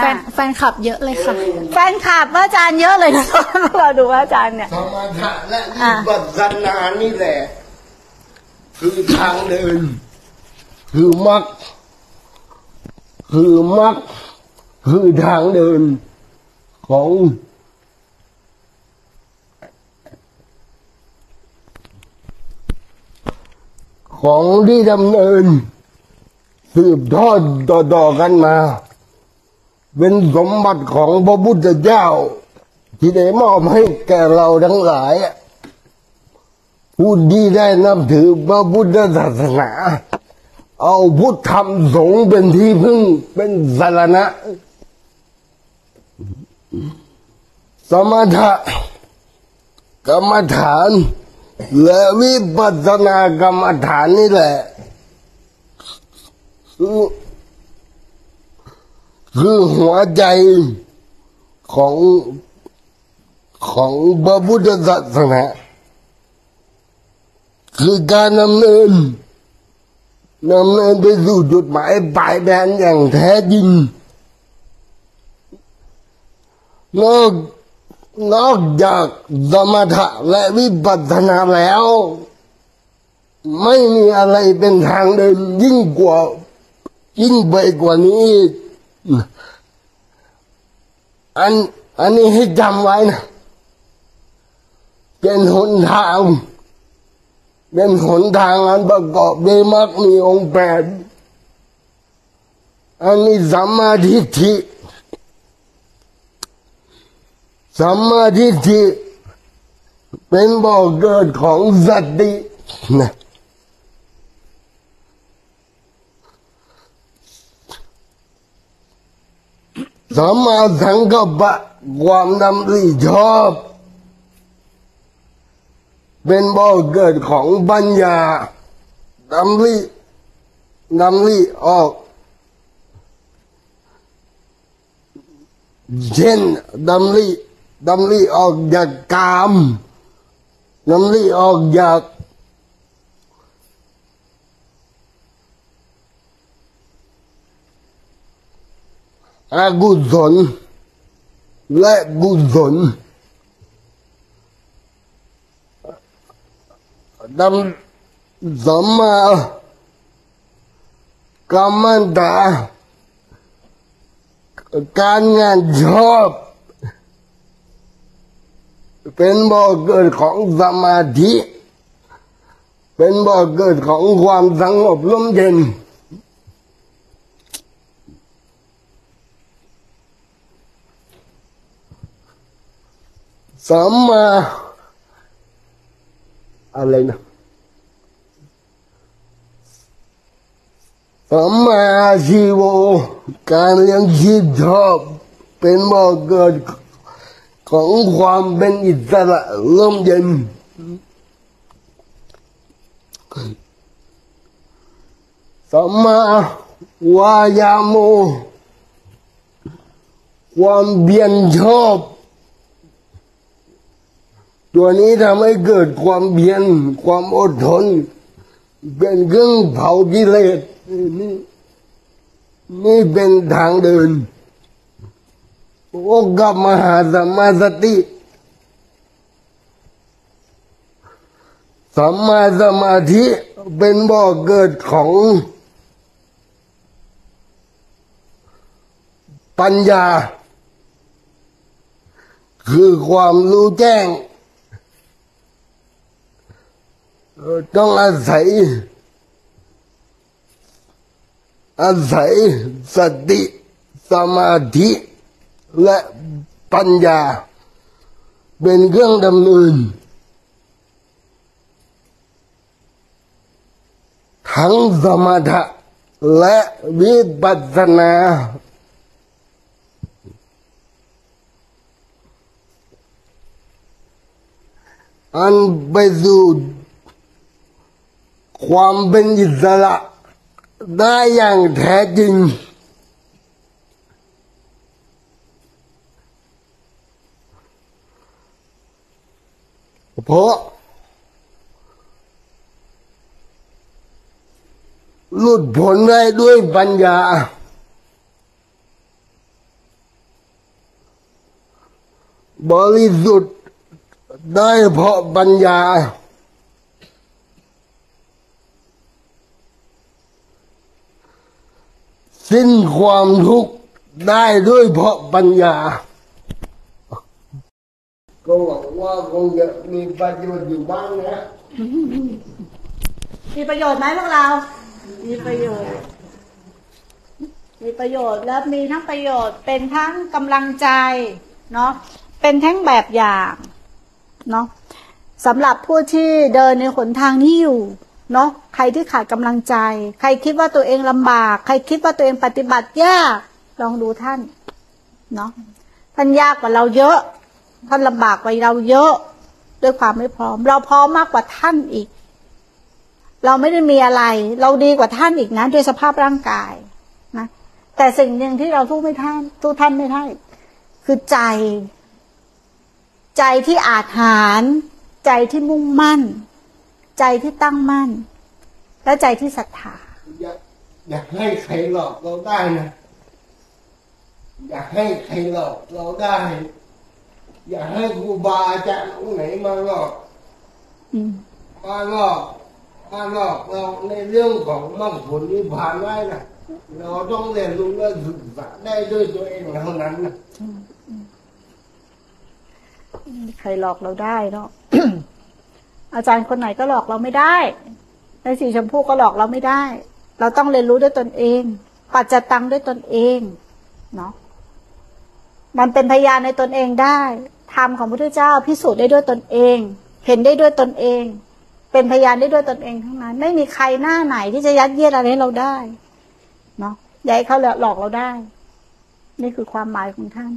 แฟนแฟนคลับเยอะเลยค่ะ แฟนคลับพระอาจารย์เยอะเลยนะเราดูพระอาจารย์เนี่ยสมถะและอะวิปัสสนานี่แหละ คือทางเดิน คือมรรคคือมรรคคือทางเดินของของที่ดำเนิน สืบทอดต่อๆกันมา เป็นสมบัติของพระพุทธเจ้า ที่ได้มอบให้แก่เราทั้งหลายผู้ที่ได้นับถือพระพุทธศาสนา เอาพุทธธรรมสงฆ์เป็นที่พึ่งเป็นสารณะ สมถะกรรมฐานและวิปัสสนากรรมฐานนี่แหละ คือหัวใจของของพระพุทธศาสนาคือการดำเนินดำเนินไปสู่จุดหมายปลายแดนอย่างแท้จริงนอกนอกจากสมถะและวิปัสสนาแล้ว ไม่มีอะไรเป็นทางเดินยิ่งกว่ายิ่งไปกว่านี้อีก อัน อันนี้ให้จำไว้นะเป็นหนทาง เป็นหนทางอันประกอบด้วยมรรคมีองค์แปดอันนี้สัมมาทิฏฐิสัมมาทิฏฐิเป็นบ่อเกิดของสัตตินะ สัมมาสังกัปปะความดำริชอบ เป็นบ่อเกิดของปัญญาดำริดำริออก เช่นดำริดำริออกจากกามดำริออกจาก อากุศลและกุศลดำสัมมากรรมันตาการงานชอบเป็นบ่อเกิดของสมาธิเป็นบ่อเกิดของความสงบร่มเย็น สัมมาอะไรนะสัมมาชีโวการเลี้ยงชีพชอบเป็นบ่อเกิดของความเป็นอิสระร่มเย็นสัมมาวายาโมความเบียนชอบ ตัวนี้ทำให้เกิดความเบียน ความอดทน เป็นเครื่องเผากิเลสนี่นี่เป็นทางเดินโอ้กับมหาสมมาสติสัมมาสมาธิเป็นบ่อเกิดของ ปัญญา คือความรู้แจ้ง เอ่อ ต้องอาศัย อาศัยสติสมาธิและปัญญา เป็นเครื่องดำเนิน ทั้งสมถะและวิปัสสนาอันไปสู่ ความเป็นอิสระได้อย่างแท้จริง เพราะหลุดพ้นได้ด้วยปัญญา บริสุทธิ์ได้เพราะปัญญา สิ้นความทุกข์ได้ด้วยเพราะปัญญา ก็หวังว่าคงจะมีประโยชน์อยู่บ้างนะ มีประโยชน์ไหมพวกเรา มีประโยชน์ มีประโยชน์แล้วมีทั้งประโยชน์เป็นทั้งกำลังใจเนาะ เป็นทั้งแบบอย่างเนาะสำหรับผู้ที่เดินในหนทางนี้อยู่ เนาะใครที่ขาดกำลังใจ ใครคิดว่าตัวเองลำบาก ใครคิดว่าตัวเองปฏิบัติยากลองดูท่านเนาะท่านยากกว่าเราเยอะ ท่านลำบากกว่าเราเยอะ ด้วยความไม่พร้อม เราพร้อมมากกว่าท่านอีก เราไม่ได้มีอะไร เราดีกว่าท่านอีกนะด้วยสภาพร่างกายนะแต่สิ่งหนึ่งที่เราสู้ไม่ท่านสู้ท่านไม่ได้คือใจ ใจที่อาจหาร ใจที่มุ่งมั่น ใจที่ตั้งมั่น และใจที่ศรัทธาอยากอยากให้ใครหลอกเราได้นะอยากให้ใครหลอกเราได้ อยากให้ครูบาอาจารย์องค์ไหนมาหลอกอืมมาหลอกมาหลอกเราในเรื่องของมรรคผลนิพพานได้นะเราต้องเรียนรู้และศึกษาได้ด้วยตัวเองเท่านั้นนะใครหลอกเราได้เนาะ อาจารย์คนไหนก็หลอกเราไม่ได้ในสีชมพูก็หลอกเราไม่ได้ เราต้องเรียนรู้ด้วยตนเอง ปัจจตังด้วยตนเองเนาะมันเป็นพยานในตนเองได้ธรรมของพระพุทธเจ้าพิสูจน์ได้ด้วยตนเอง เห็นได้ด้วยตนเอง เป็นพยานได้ด้วยตนเองทั้งนั้น ไม่มีใครหน้าไหนที่จะยัดเยียดอะไรให้เราได้เนาะอย่าให้เขาหลอกเราได้ นี่คือความหมายของท่าน